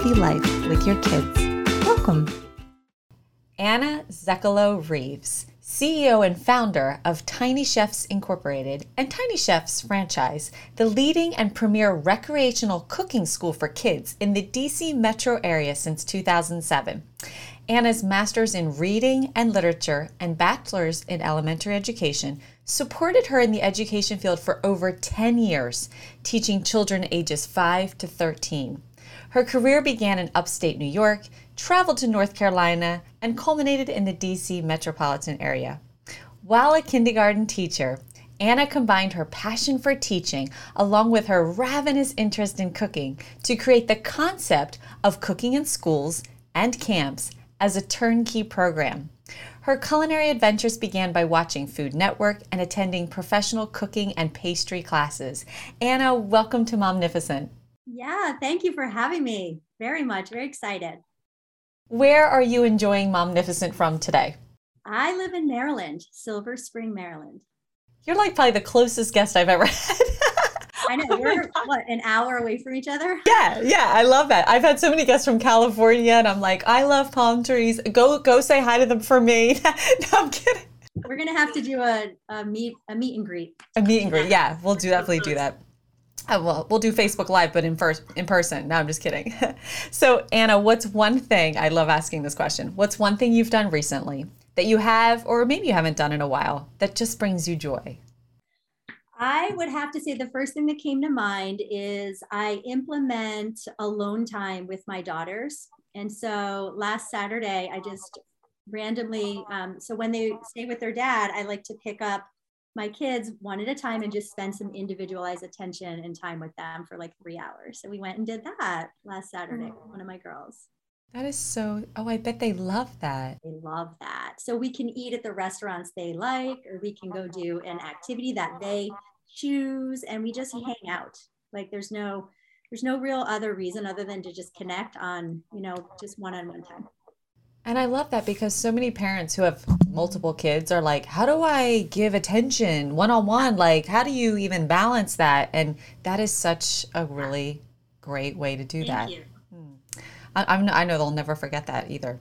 healthy life with your kids. Welcome. Anna Zekolo Reeves, CEO and founder of Tiny Chefs Incorporated and Tiny Chefs franchise, the leading and premier recreational cooking school for kids in the DC metro area since 2007. Anna's master's in reading and literature and bachelor's in elementary education supported her in the education field for over 10 years, teaching children ages 5 to 13. Her career began in upstate New York, traveled to North Carolina, and culminated in the DC metropolitan area. While a kindergarten teacher, Anna combined her passion for teaching along with her ravenous interest in cooking to create the concept of cooking in schools and camps as a turnkey program. Her culinary adventures began by watching Food Network and attending professional cooking and pastry classes. Anna, welcome to Momnificent. Yeah, thank you for having me. Very much, very excited. Where are you enjoying Momnificent from today? I live in Maryland, Silver Spring, Maryland. You're like probably the closest guest I've ever had. I know we're what an hour away from each other. Yeah, yeah, I love that. I've had so many guests from California, and I'm like, I love palm trees. Go, go, say hi to them for me. no, I'm kidding. We're gonna have to do a, a meet a meet and greet. A meet and greet. Yeah, we'll do definitely do that. Uh, well, we'll do Facebook Live, but in first in person. No, I'm just kidding. so, Anna, what's one thing? I love asking this question. What's one thing you've done recently that you have, or maybe you haven't done in a while, that just brings you joy? I would have to say the first thing that came to mind is I implement alone time with my daughters. And so last Saturday, I just randomly, um, so when they stay with their dad, I like to pick up my kids one at a time and just spend some individualized attention and time with them for like three hours. So we went and did that last Saturday with one of my girls. That is so, oh, I bet they love that. They love that. So we can eat at the restaurants they like, or we can go do an activity that they choose and we just hang out like there's no there's no real other reason other than to just connect on you know just one-on-one time and I love that because so many parents who have multiple kids are like, how do I give attention one on one? Like, how do you even balance that? And that is such a really great way to do Thank that. Hmm. I, I know they'll never forget that either.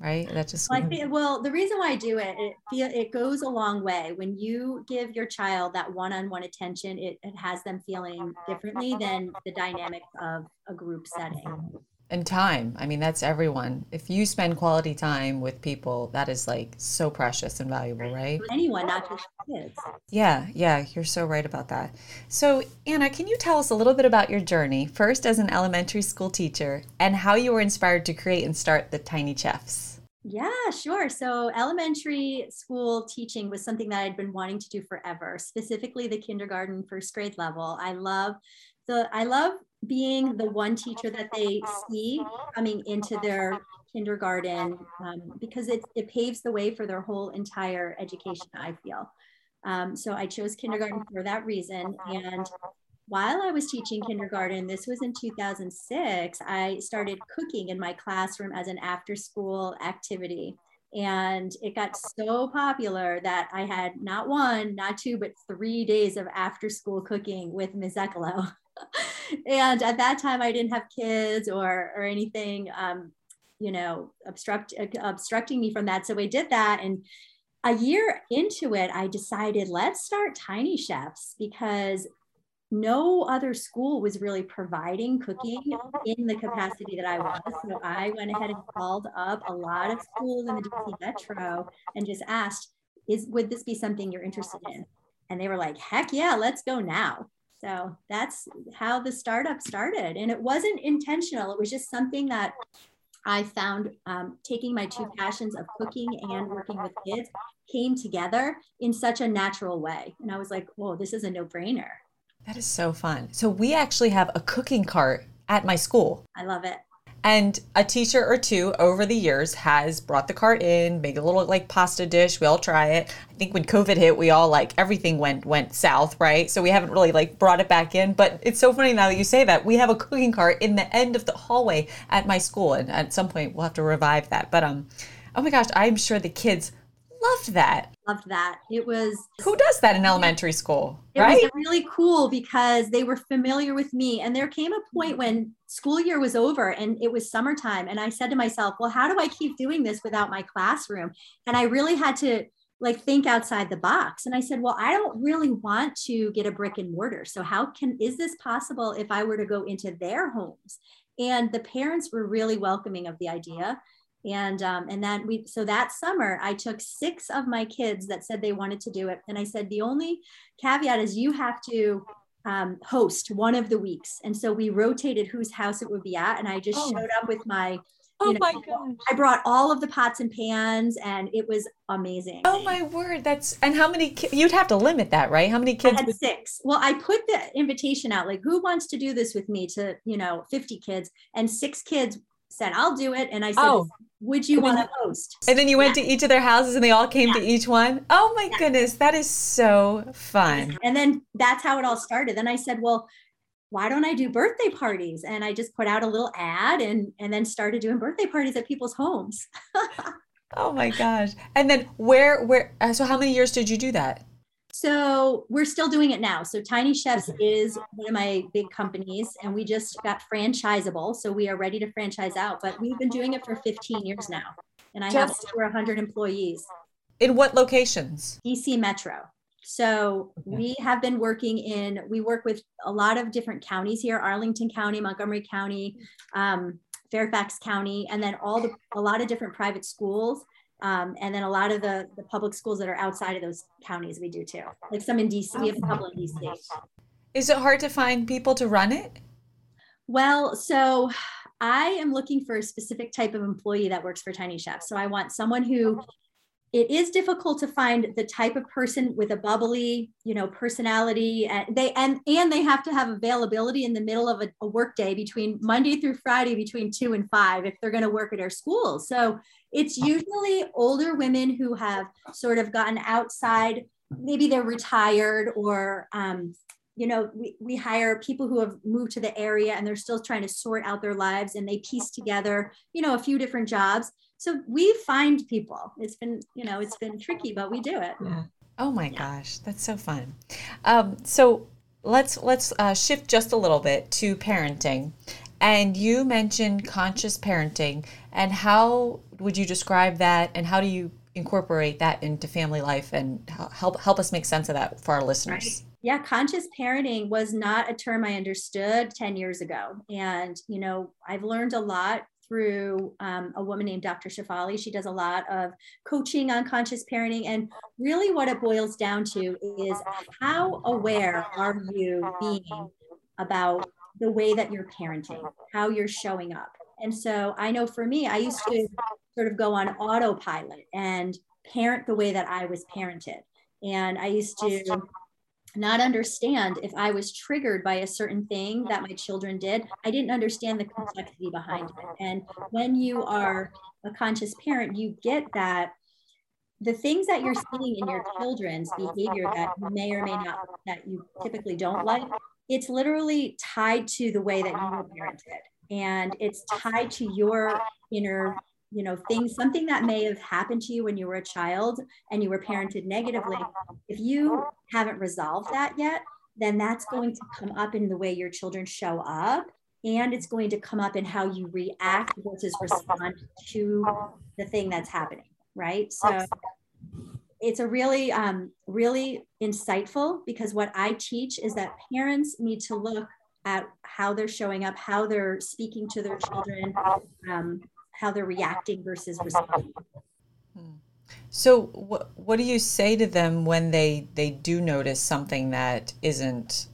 right? That just well, I think, well, the reason why I do it, it feel it goes a long way. When you give your child that one-on-one attention, it, it has them feeling differently than the dynamic of a group setting. And time. I mean, that's everyone. If you spend quality time with people, that is like so precious and valuable, right? Anyone, not just kids. Yeah, yeah, you're so right about that. So, Anna, can you tell us a little bit about your journey, first as an elementary school teacher, and how you were inspired to create and start the Tiny Chefs? Yeah, sure. So, elementary school teaching was something that I'd been wanting to do forever, specifically the kindergarten, first grade level. I love the I love being the one teacher that they see coming into their kindergarten um, because it, it paves the way for their whole entire education, I feel. Um, so I chose kindergarten for that reason. And while I was teaching kindergarten, this was in 2006, I started cooking in my classroom as an after school activity. And it got so popular that I had not one, not two, but three days of after school cooking with Ms. Zekolo. and at that time, I didn't have kids or or anything, um, you know, obstruct obstructing me from that. So we did that, and a year into it, I decided let's start Tiny Chefs because no other school was really providing cooking in the capacity that I was. So I went ahead and called up a lot of schools in the DC Metro and just asked, "Is would this be something you're interested in?" And they were like, "Heck yeah, let's go now." So that's how the startup started. And it wasn't intentional, it was just something that I found um, taking my two passions of cooking and working with kids came together in such a natural way. And I was like, whoa, this is a no brainer. That is so fun. So we actually have a cooking cart at my school. I love it. And a teacher or two over the years has brought the cart in, made a little like pasta dish. We all try it. I think when COVID hit, we all like everything went went south, right? So we haven't really like brought it back in. But it's so funny now that you say that. We have a cooking cart in the end of the hallway at my school, and at some point we'll have to revive that. But um, oh my gosh, I'm sure the kids loved that. Loved that. It was who does that in elementary school, it right? was really cool because they were familiar with me, and there came a point when school year was over and it was summertime, and I said to myself, "Well, how do I keep doing this without my classroom?" And I really had to like think outside the box and i said well i don't really want to get a brick and mortar so how can is this possible if i were to go into their homes and the parents were really welcoming of the idea and um, and then we so that summer i took six of my kids that said they wanted to do it and i said the only caveat is you have to um, host one of the weeks and so we rotated whose house it would be at and i just oh. showed up with my Oh know, my god! I brought all of the pots and pans, and it was amazing. Oh my word! That's and how many? Ki- you'd have to limit that, right? How many kids? I had six. Well, I put the invitation out, like, who wants to do this with me? To you know, fifty kids, and six kids said, "I'll do it," and I said, oh would you want to host? And then you went yeah. to each of their houses and they all came yeah. to each one. Oh my yeah. goodness, that is so fun. And then that's how it all started. Then I said, well, why don't I do birthday parties? And I just put out a little ad and and then started doing birthday parties at people's homes. oh my gosh. And then where where uh, so how many years did you do that? So we're still doing it now. So Tiny Chefs is one of my big companies, and we just got franchisable. So we are ready to franchise out, but we've been doing it for 15 years now. And I have over 100 employees. In what locations? DC Metro. So we have been working in, we work with a lot of different counties here Arlington County, Montgomery County, um, Fairfax County, and then all the, a lot of different private schools um, and then a lot of the, the public schools that are outside of those counties, we do too. Like some in DC, we have a couple in DC. Is it hard to find people to run it? Well, so I am looking for a specific type of employee that works for Tiny Chef. So I want someone who it is difficult to find the type of person with a bubbly you know personality and they and and they have to have availability in the middle of a, a work day between monday through friday between two and five if they're going to work at our schools so it's usually older women who have sort of gotten outside maybe they're retired or um, you know we, we hire people who have moved to the area and they're still trying to sort out their lives and they piece together you know a few different jobs so we find people. It's been you know it's been tricky but we do it. Yeah. oh my yeah. gosh that's so fun. Um, so let's let's uh, shift just a little bit to parenting. And you mentioned conscious parenting. And how would you describe that? And how do you incorporate that into family life? And help help us make sense of that for our listeners. Right. yeah conscious parenting was not a term i understood 10 years ago. And you know i've learned a lot through um, a woman named Dr. Shefali. She does a lot of coaching on conscious parenting. And really, what it boils down to is how aware are you being about the way that you're parenting, how you're showing up. And so I know for me, I used to sort of go on autopilot and parent the way that I was parented. And I used to not understand if I was triggered by a certain thing that my children did. I didn't understand the complexity behind it. And when you are a conscious parent, you get that the things that you're seeing in your children's behavior that you may or may not that you typically don't like it's literally tied to the way that you were parented and it's tied to your inner you know things something that may have happened to you when you were a child and you were parented negatively if you haven't resolved that yet then that's going to come up in the way your children show up. And it's going to come up in how you react versus respond to the thing that's happening right? So it's a really um, really insightful because what i teach is that parents need to look at how they're showing up how they're speaking to their children um, how they're reacting versus responding. So what what do you say to them when they they do notice something that isn't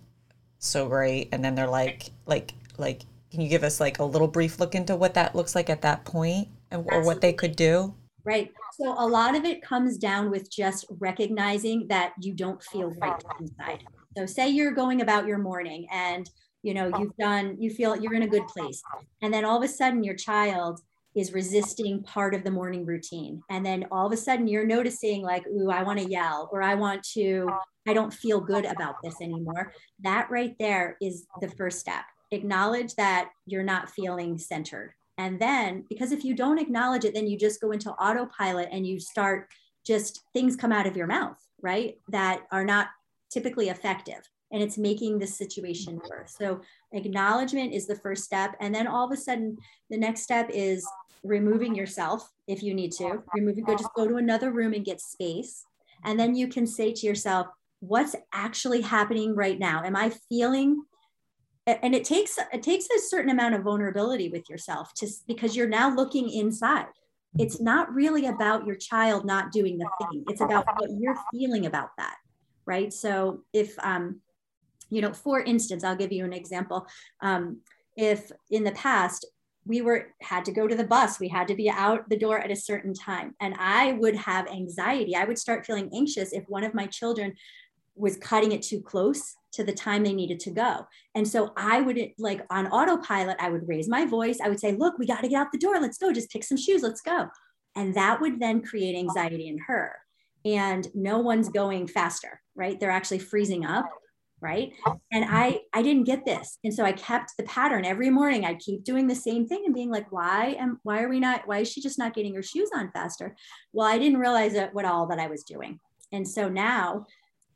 so great and then they're like like like can you give us like a little brief look into what that looks like at that point and, or what they could do? Right. So a lot of it comes down with just recognizing that you don't feel right inside. So say you're going about your morning and you know you've done you feel you're in a good place and then all of a sudden your child is resisting part of the morning routine and then all of a sudden you're noticing like ooh i want to yell or i want to i don't feel good about this anymore that right there is the first step acknowledge that you're not feeling centered and then because if you don't acknowledge it then you just go into autopilot and you start just things come out of your mouth right that are not typically effective and it's making the situation worse. So acknowledgement is the first step. And then all of a sudden, the next step is removing yourself if you need to. Removing, go just go to another room and get space. And then you can say to yourself, what's actually happening right now? Am I feeling and it takes it takes a certain amount of vulnerability with yourself to because you're now looking inside it's not really about your child not doing the thing it's about what you're feeling about that right so if um you know, for instance, I'll give you an example. Um, if in the past we were had to go to the bus. We had to be out the door at a certain time. And i would have anxiety. I would start feeling anxious if one of my children was cutting it too close to the time they needed to go. And so i would like on autopilot i would raise my voice. I would say look we got to get out the door. Let's go. Just pick some shoes. Let's go. And that would then create anxiety in her. And no one's going faster right? They're actually freezing up right? And i i didn't get this. And so i kept the pattern. Every morning i'd keep doing the same thing and being like why am why are we not why is she just not getting her shoes on faster? Well i didn't realize that what all that i was doing. And so now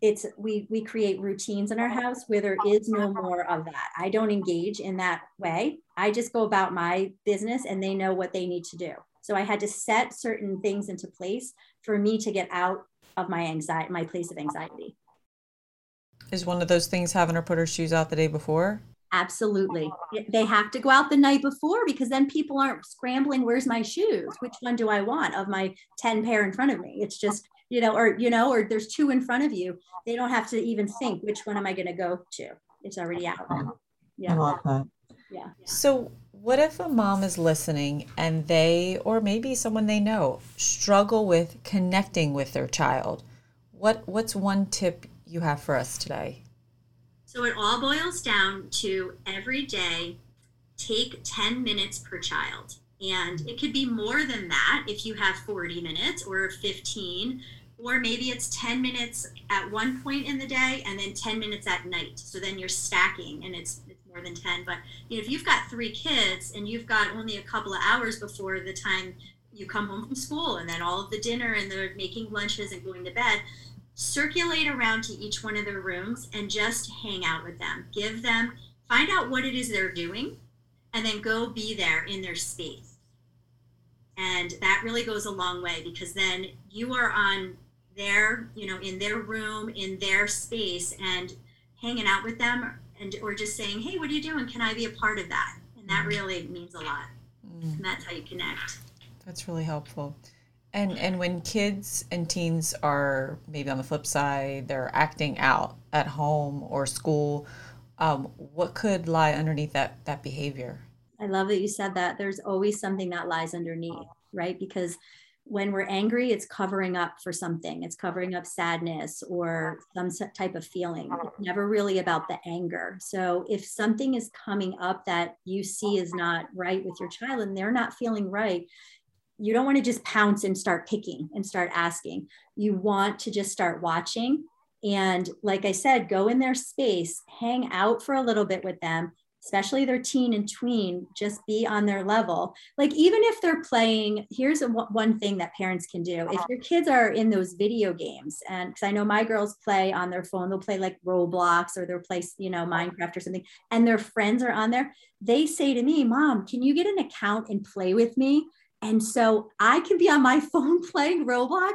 it's we we create routines in our house where there is no more of that. I don't engage in that way. I just go about my business and they know what they need to do. So i had to set certain things into place for me to get out of my anxiety my place of anxiety is one of those things having her put her shoes out the day before? Absolutely. They have to go out the night before because then people aren't scrambling, where's my shoes? Which one do I want of my 10 pair in front of me? It's just, you know, or, you know, or there's two in front of you. They don't have to even think, which one am I going to go to? It's already out. Yeah. I love that. Yeah. So, what if a mom is listening and they, or maybe someone they know, struggle with connecting with their child? What What's one tip you have for us today? So it all boils down to every day take 10 minutes per child. And it could be more than that if you have 40 minutes or 15, or maybe it's 10 minutes at one point in the day and then 10 minutes at night. So then you're stacking and it's, it's more than 10. But you know, if you've got three kids and you've got only a couple of hours before the time you come home from school and then all of the dinner and they're making lunches and going to bed, circulate around to each one of their rooms and just hang out with them. Give them, find out what it is they're doing, and then go be there in their space. And that really goes a long way because then you are on their, you know, in their room, in their space, and hanging out with them, and or just saying, "Hey, what are you doing? Can I be a part of that?" And that mm. really means a lot. Mm. And that's how you connect. That's really helpful. And and when kids and teens are maybe on the flip side, they're acting out at home or school, um, what could lie underneath that that behavior? I love that you said that. There's always something that lies underneath, right? Because when we're angry, it's covering up for something. It's covering up sadness or some type of feeling. It's never really about the anger. So if something is coming up that you see is not right with your child and they're not feeling right, you don't want to just pounce and start picking and start asking. You want to just start watching. And like I said, go in their space, hang out for a little bit with them, especially their teen and tween, just be on their level. Like, even if they're playing, here's a, one thing that parents can do. If your kids are in those video games, and because I know my girls play on their phone, they'll play like Roblox or they'll play, you know, Minecraft or something, and their friends are on there, they say to me, Mom, can you get an account and play with me? And so I can be on my phone playing Roblox.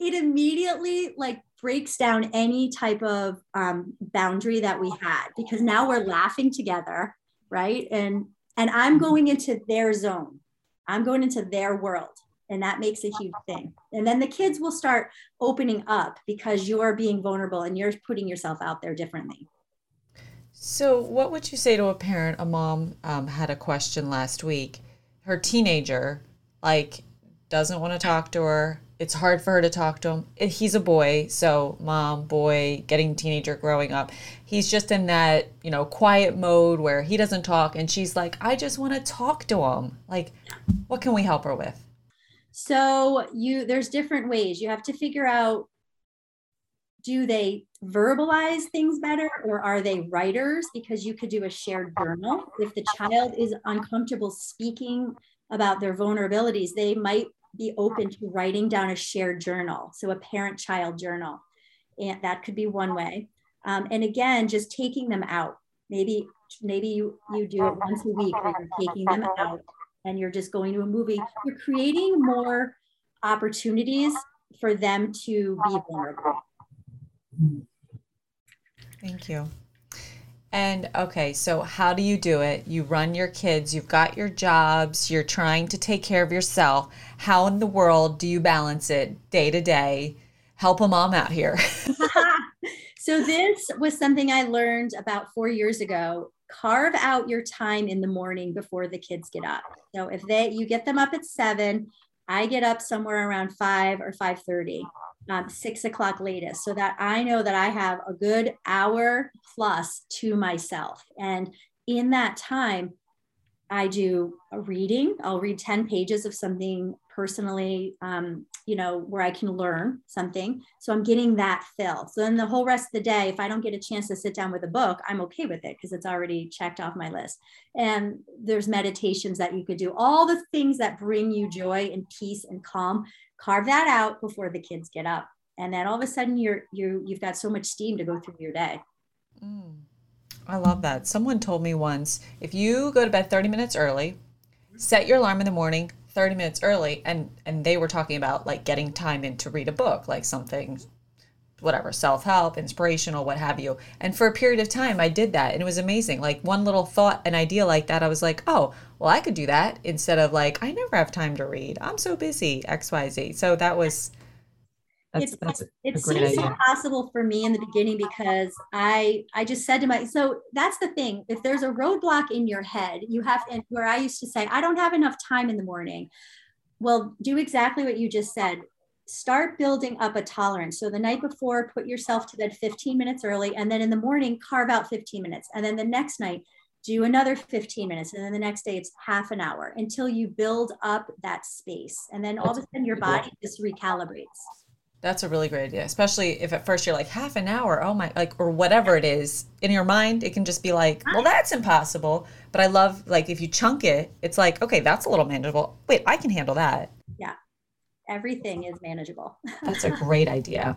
It immediately like breaks down any type of um, boundary that we had because now we're laughing together, right? And and I'm mm-hmm. going into their zone. I'm going into their world. And that makes a huge thing. And then the kids will start opening up because you're being vulnerable and you're putting yourself out there differently. So, what would you say to a parent? A mom um, had a question last week her teenager like doesn't want to talk to her it's hard for her to talk to him. He's a boy, so mom, boy, getting teenager, growing up. He's just in that, you know, quiet mode where he doesn't talk and she's like, "I just want to talk to him." Like, what can we help her with? So, you there's different ways. You have to figure out do they verbalize things better or are they writers because you could do a shared journal if the child is uncomfortable speaking about their vulnerabilities they might be open to writing down a shared journal, so a parent child journal. And that could be one way. Um, and again, just taking them out. Maybe maybe you, you do it once a week where you're taking them out and you're just going to a movie. You're creating more opportunities for them to be vulnerable. Thank you. And okay, so how do you do it? You run your kids, you've got your jobs, you're trying to take care of yourself. How in the world do you balance it day to day? Help a mom out here. so, this was something I learned about four years ago. Carve out your time in the morning before the kids get up. So, if they you get them up at seven, I get up somewhere around five or five thirty um, six o'clock latest so that I know that I have a good hour plus to myself. And in that time, I do a reading. I'll read 10 pages of something personally, um, you know, where I can learn something. So I'm getting that fill. So then the whole rest of the day, if I don't get a chance to sit down with a book, I'm okay with it because it's already checked off my list. And there's meditations that you could do, all the things that bring you joy and peace and calm carve that out before the kids get up and then all of a sudden you're you you've got so much steam to go through your day mm. I love that. Someone told me once if you go to bed 30 minutes early set your alarm in the morning 30 minutes early and and they were talking about like getting time in to read a book like something whatever self-help inspirational what have you. And for a period of time i did that and it was amazing. Like one little thought an idea like that i was like oh well i could do that instead of like i never have time to read. I'm so busy xyz so that was that's, that's it seems impossible for me in the beginning because I I just said to my so that's the thing if there's a roadblock in your head you have and where I used to say I don't have enough time in the morning well do exactly what you just said start building up a tolerance. So the night before, put yourself to bed 15 minutes early, and then in the morning, carve out 15 minutes. And then the next night, do another 15 minutes. And then the next day, it's half an hour until you build up that space. And then all of a sudden, your body just recalibrates. That's a really great idea, especially if at first you're like half an hour, oh my, like, or whatever it is in your mind, it can just be like, well, that's impossible. But I love, like, if you chunk it, it's like, okay, that's a little manageable. Wait, I can handle that everything is manageable. That's a great idea.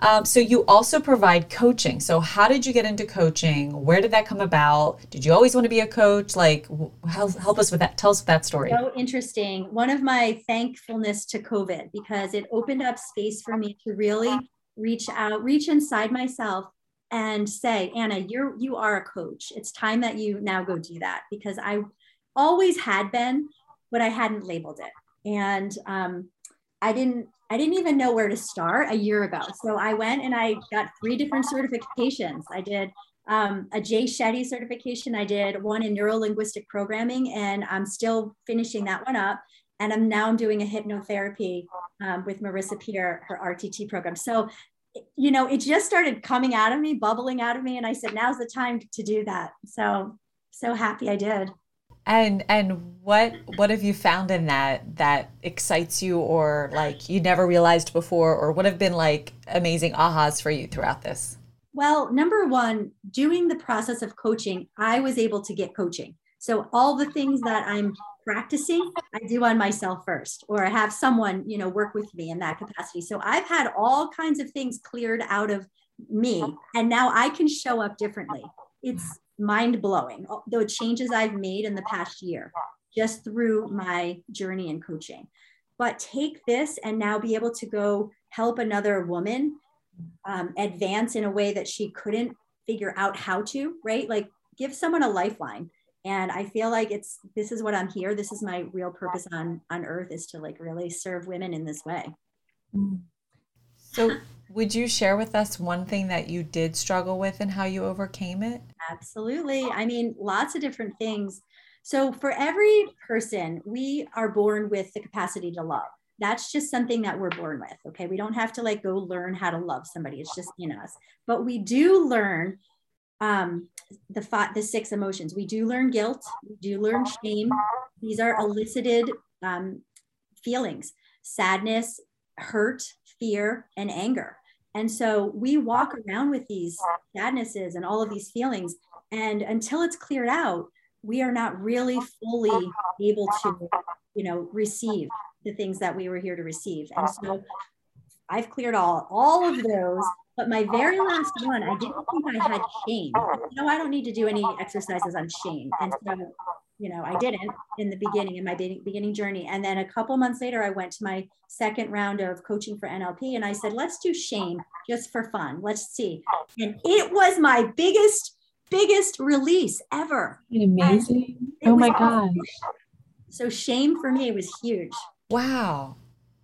Um, so you also provide coaching. So how did you get into coaching? Where did that come about? Did you always want to be a coach? Like, help, help us with that. Tell us that story. So interesting. One of my thankfulness to COVID because it opened up space for me to really reach out, reach inside myself and say, Anna, you're you are a coach. It's time that you now go do that because I always had been, but I hadn't labeled it. And um, I didn't I didn't even know where to start a year ago. So I went and I got three different certifications. I did um, a Jay Shetty certification. I did one in neuro linguistic programming, and I'm still finishing that one up. And I'm now I'm doing a hypnotherapy um, with Marissa Peer, her RTT program. So, you know, it just started coming out of me, bubbling out of me, and I said, now's the time to do that. So, so happy I did. And and what what have you found in that that excites you or like you never realized before or what have been like amazing ahas for you throughout this? Well, number one, doing the process of coaching, I was able to get coaching. So all the things that I'm practicing, I do on myself first, or I have someone, you know, work with me in that capacity. So I've had all kinds of things cleared out of me, and now I can show up differently. It's mind blowing, the changes I've made in the past year just through my journey in coaching. But take this and now be able to go help another woman um, advance in a way that she couldn't figure out how to, right? Like give someone a lifeline. And I feel like it's this is what I'm here. This is my real purpose on on earth is to like really serve women in this way. So would you share with us one thing that you did struggle with and how you overcame it? Absolutely. I mean, lots of different things. So, for every person, we are born with the capacity to love. that's just something that we're born with. Okay. We don't have to like go learn how to love somebody. It's just in us. But we do learn um, the five, the six emotions. We do learn guilt. We do learn shame. These are elicited um, feelings: sadness, hurt, fear, and anger. And so we walk around with these sadnesses and all of these feelings, and until it's cleared out, we are not really fully able to, you know, receive the things that we were here to receive. And so I've cleared all all of those but my very last one, I didn't think I had shame. No, I don't need to do any exercises on shame. And so, you know, I didn't in the beginning, in my beginning journey. And then a couple months later, I went to my second round of coaching for NLP and I said, let's do shame just for fun. Let's see. And it was my biggest, biggest release ever. Amazing. Oh my gosh. So shame for me was huge. Wow.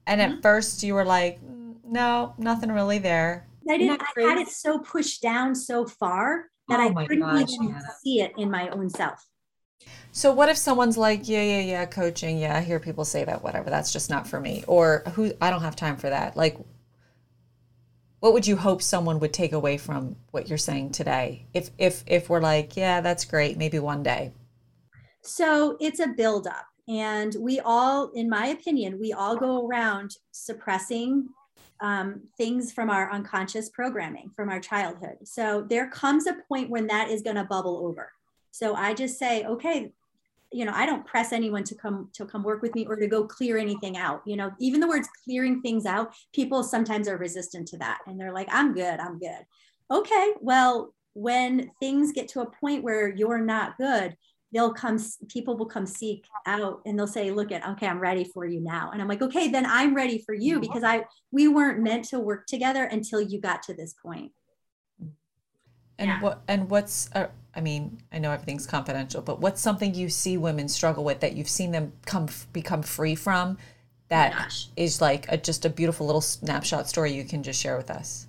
And at mm-hmm. first you were like, mm, no, nothing really there. I didn't. I had it so pushed down so far that oh I couldn't gosh, even yeah. see it in my own self. So what if someone's like, yeah, yeah, yeah, coaching, yeah, I hear people say that, whatever, that's just not for me, or who I don't have time for that. Like, what would you hope someone would take away from what you're saying today? If if if we're like, yeah, that's great, maybe one day. So it's a buildup, and we all, in my opinion, we all go around suppressing um, things from our unconscious programming from our childhood. So there comes a point when that is going to bubble over. So I just say, okay, you know, I don't press anyone to come to come work with me or to go clear anything out. You know, even the words clearing things out, people sometimes are resistant to that, and they're like, "I'm good, I'm good." Okay, well, when things get to a point where you're not good, they'll come people will come seek out and they'll say look at okay i'm ready for you now and i'm like okay then i'm ready for you mm-hmm. because i we weren't meant to work together until you got to this point and yeah. what and what's uh, i mean i know everything's confidential but what's something you see women struggle with that you've seen them come become free from that oh is like a, just a beautiful little snapshot story you can just share with us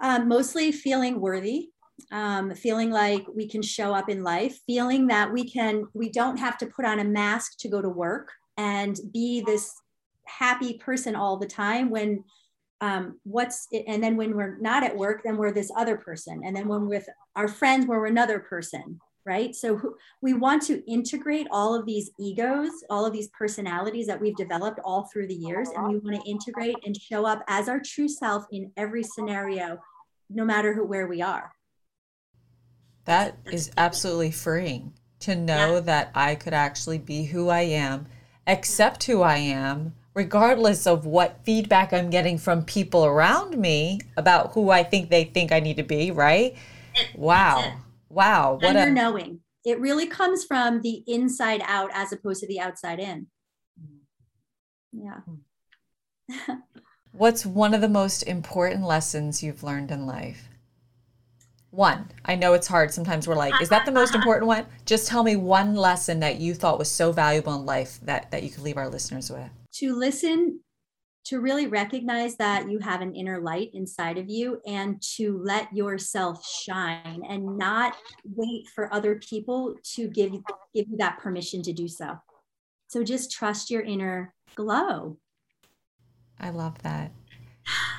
um, mostly feeling worthy um, feeling like we can show up in life, feeling that we can, we don't have to put on a mask to go to work and be this happy person all the time when um, what's it, and then when we're not at work, then we're this other person. And then when we're with our friends, we're another person, right? So we want to integrate all of these egos, all of these personalities that we've developed all through the years. And we want to integrate and show up as our true self in every scenario, no matter who, where we are. That is absolutely freeing to know yeah. that I could actually be who I am, accept who I am, regardless of what feedback I'm getting from people around me about who I think they think I need to be, right? Wow. Wow. What a knowing. It really comes from the inside out as opposed to the outside in. Yeah. Hmm. What's one of the most important lessons you've learned in life? One. I know it's hard. Sometimes we're like, is that the most important one? Just tell me one lesson that you thought was so valuable in life that, that you could leave our listeners with. To listen, to really recognize that you have an inner light inside of you and to let yourself shine and not wait for other people to give, give you that permission to do so. So just trust your inner glow. I love that.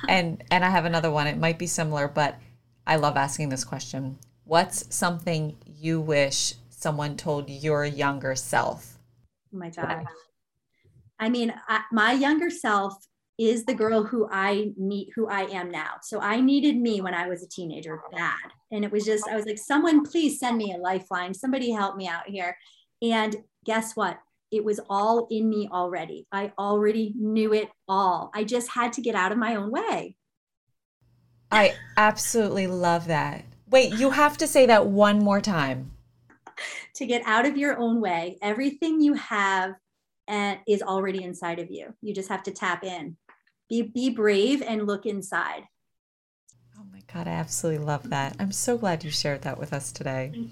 And and I have another one. It might be similar, but I love asking this question. What's something you wish someone told your younger self? Oh my God. I mean, I, my younger self is the girl who I need, who I am now. So I needed me when I was a teenager bad. And it was just, I was like, someone please send me a lifeline. Somebody help me out here. And guess what? It was all in me already. I already knew it all. I just had to get out of my own way. I absolutely love that. Wait, you have to say that one more time. to get out of your own way, everything you have and is already inside of you. You just have to tap in. Be be brave and look inside. Oh my god, I absolutely love that. I'm so glad you shared that with us today.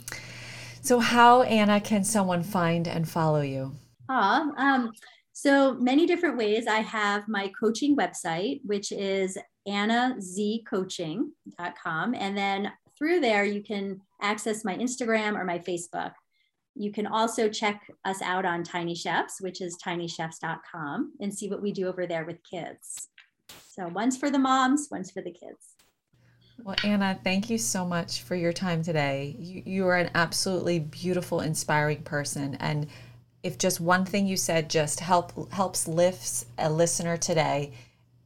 So how Anna can someone find and follow you? Ah, um, so many different ways. I have my coaching website, which is annazcoaching.com. And then through there, you can access my Instagram or my Facebook. You can also check us out on Tiny Chefs, which is tinychefs.com, and see what we do over there with kids. So one's for the moms, one's for the kids. Well, Anna, thank you so much for your time today. You, you are an absolutely beautiful, inspiring person. And if just one thing you said just help helps lifts a listener today,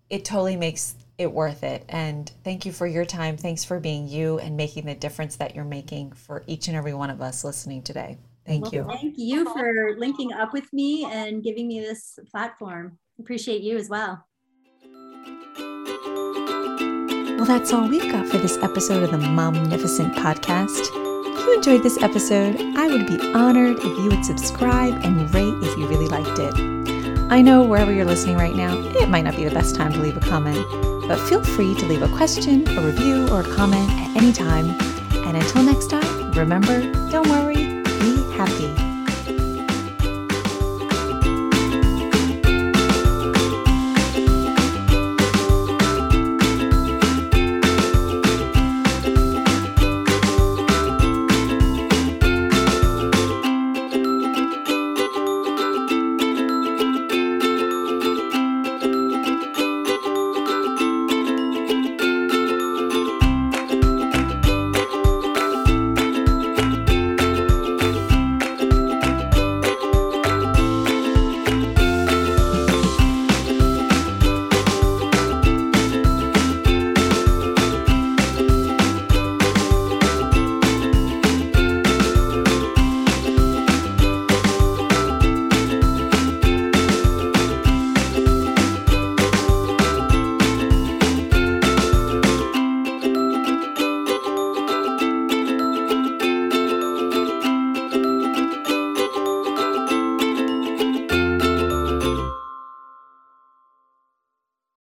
it totally makes it worth it. And thank you for your time. Thanks for being you and making the difference that you're making for each and every one of us listening today. Thank well, you. Thank you for linking up with me and giving me this platform. Appreciate you as well. Well, that's all we've got for this episode of the Momnificent podcast. If you enjoyed this episode, I would be honored if you would subscribe and rate if you really liked it. I know wherever you're listening right now, it might not be the best time to leave a comment, but feel free to leave a question, a review, or a comment at any time. And until next time, remember, don't worry